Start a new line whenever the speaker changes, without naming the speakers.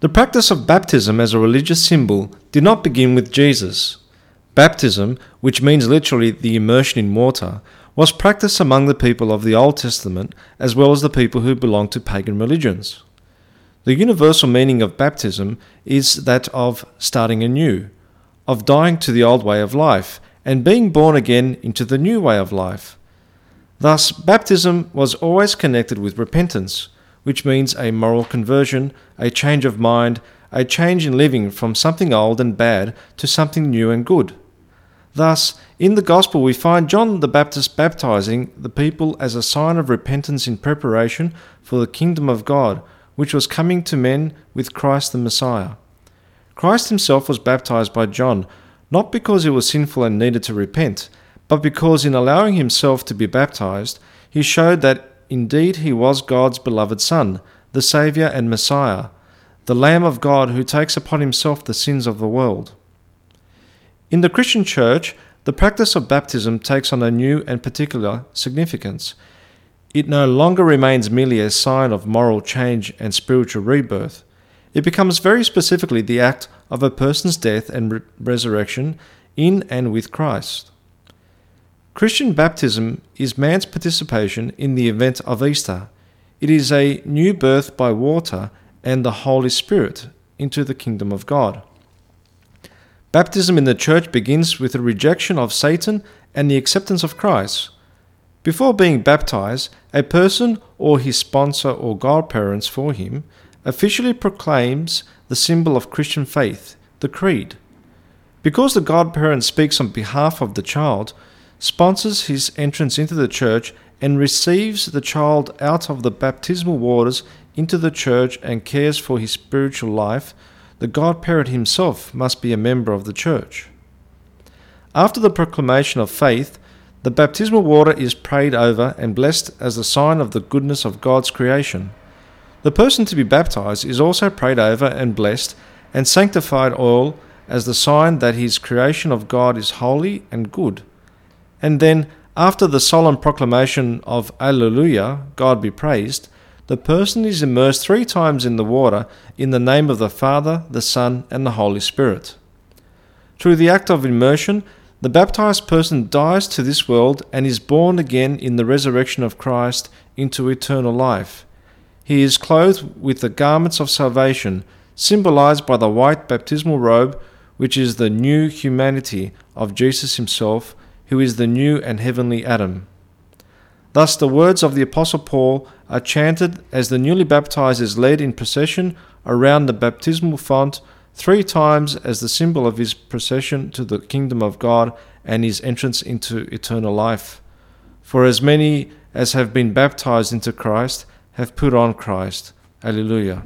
The practice of baptism as a religious symbol did not begin with Jesus. Baptism, which means literally the immersion in water, was practiced among the people of the Old Testament as well as the people who belonged to pagan religions. The universal meaning of baptism is that of starting anew, of dying to the old way of life and being born again into the new way of life. Thus, baptism was always connected with repentance, which means a moral conversion, a change of mind, a change in living from something old and bad to something new and good. Thus, in the Gospel, we find John the Baptist baptizing the people as a sign of repentance in preparation for the kingdom of God which was coming to men with Christ the Messiah. Christ himself was baptized by John, not because he was sinful and needed to repent, but because in allowing himself to be baptized, he showed that indeed he was God's beloved Son, the Saviour and Messiah, the Lamb of God who takes upon himself the sins of the world. In the Christian Church, the practice of baptism takes on a new and particular significance. It no longer remains merely a sign of moral change and spiritual rebirth. It becomes very specifically the act of a person's death and re- resurrection in and with Christ. Christian baptism is man's participation in the event of Easter. It is a new birth by water and the Holy Spirit into the kingdom of God. Baptism in the church begins with the rejection of Satan and the acceptance of Christ. Before being baptized, a person or his sponsor or godparents for him officially proclaims the symbol of Christian faith, the creed. Because the godparent speaks on behalf of the child, sponsors his entrance into the church, and receives the child out of the baptismal waters into the church and cares for his spiritual life, the godparent himself must be a member of the church. After the proclamation of faith, the baptismal water is prayed over and blessed as a sign of the goodness of God's creation. The person to be baptized is also prayed over and blessed and sanctified oil as the sign that his creation of God is holy and good. And then, after the solemn proclamation of Alleluia, God be praised, the person is immersed three times in the water in the name of the Father, the Son, and the Holy Spirit. Through the act of immersion, the baptized person dies to this world and is born again in the resurrection of Christ into eternal life. He is clothed with the garments of salvation, symbolized by the white baptismal robe, which is the new humanity of Jesus himself, who is the new and heavenly Adam. Thus, the words of the Apostle Paul are chanted as the newly baptized is led in procession around the baptismal font three times as the symbol of his procession to the kingdom of God and his entrance into eternal life. For as many as have been baptized into Christ have put on Christ. Alleluia.